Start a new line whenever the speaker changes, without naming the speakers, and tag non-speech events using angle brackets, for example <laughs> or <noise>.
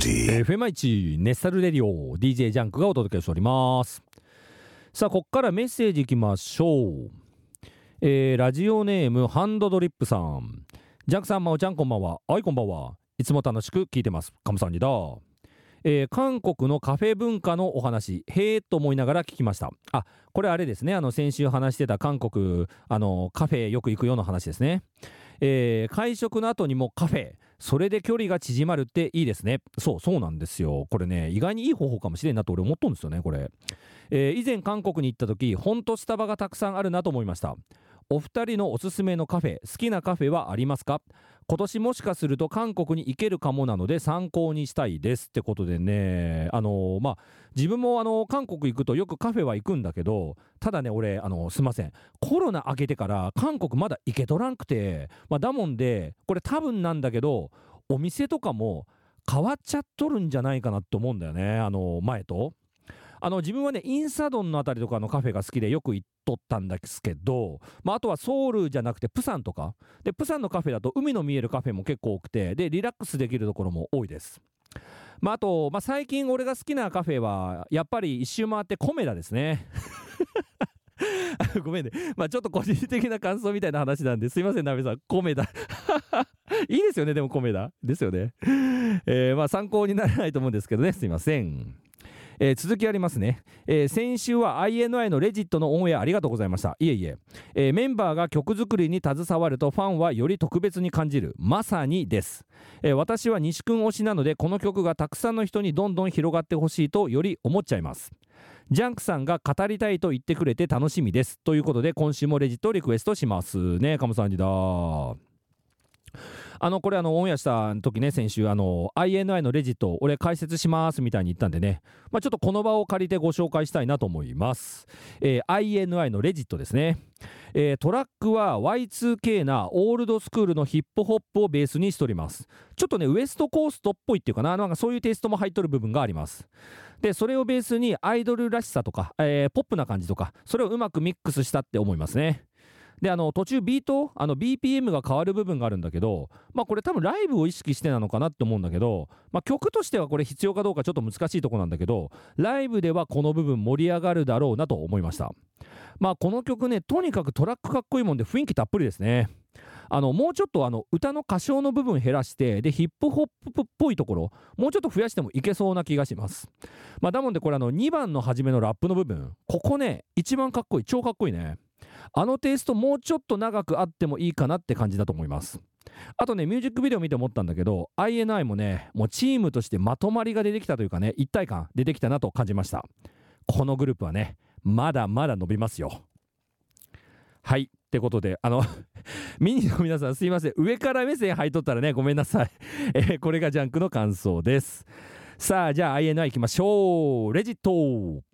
FM1 ネッサルレディオ DJ ジャンクがお届けしております。さあこっからメッセージいきましょう。えー、ラジオネームハンドドリップさん。ジャンクさん MAO ちゃんこんばんは。はいこんばんは。いつも楽しく聞いてます。감사합니다。えー、韓国のカフェ文化のお話。へえと思いながら聞きました。あこれあれですね。あの先週話してた韓国あのカフェよく行くような話ですね。えー、会食の後にもカフェ。それで距離が縮まるっていいですね。そうそうなんですよ。これね意外にいい方法かもしれんなと俺思っとんですよねこれ、えー、以前韓国に行った時ほんとスタバがたくさんあるなと思いました。お二人のおすすめのカフェ好きなカフェはありますか？今年もしかすると韓国に行けるかもなので参考にしたいですってことでね。あのまあ自分もあの韓国行くとよくカフェは行くんだけどただね俺あのすいません。コロナ明けてから韓国まだ行けとらんくてまあだもんでこれ多分なんだけどお店とかも変わっちゃっとるんじゃないかなって思うんだよね。あの前と。あの自分はねインサドンのあたりとかのカフェが好きでよく行っとったんですけど、まあ、あとはソウルじゃなくてプサンとかでプサンのカフェだと海の見えるカフェも結構多くてでリラックスできるところも多いですまあ、あと、まあ、最近俺が好きなカフェはやっぱり一周回ってコメダですね <laughs> ごめんね。まあちょっと個人的な感想みたいな話なんですいません、ナベさん。コメダ。<laughs> いいですよね、でもコメダ。ですよね。えー、まあ参考にならないと思うんですけどね、すいません。えー、続きありますね、えー、先週は INI のレジットのオンエアありがとうございました。いえいえ。えー、メンバーが曲作りに携わるとファンはより特別に感じる。まさにです、え私は西君推しなのでこの曲がたくさんの人にどんどん広がってほしいとより思っちゃいます。ジャンクさんが語りたいと言ってくれて楽しみです。ということで今週も LEGIT リクエストします。ね감사합니다あのこれあのオンエアした時ね先週あの INI のレジット俺解説しますみたいに言ったんでね、まあ、ちょっとこの場を借りてご紹介したいなと思います、えー、INI の LEGIT ですね。えー、トラックは Y2K なオールドスクールのヒップホップをベースにしております。ちょっとねウエストコーストっぽいっていうかな。なんかそういうテイストも入っとる部分があります。でそれをベースにアイドルらしさとか、えー、ポップな感じとかそれをうまくミックスしたって思いますね。であの途中ビートあの BPM が変わる部分があるんだけどまあこれ多分ライブを意識してなのかなって思うんだけど、まあ、曲としてはこれ必要かどうかちょっと難しいとこなんだけどライブではこの部分盛り上がるだろうなと思いました。まあこの曲ねとにかくトラックかっこいいもんで雰囲気たっぷりですね。あのもうちょっとあの歌の歌唱の部分減らしてでヒップホップっぽいところもうちょっと増やしてもいけそうな気がします。まあだもんでこれあの2番の初めのラップの部分ここね一番かっこいい超かっこいいね。あのテイストもうちょっと長くあってもいいかなって感じだと思います。あとねミュージックビデオ見て思ったんだけど INI もねもうチームとしてまとまりが出てきたというかね一体感出てきたなと感じました。このグループはねまだまだ伸びますよ。はいってことであの <laughs> ミニの皆さんすいません。上から目線入っとったらねごめんなさい、え、これがジャンクの感想です。さあじゃあ INI いきましょう。レジット。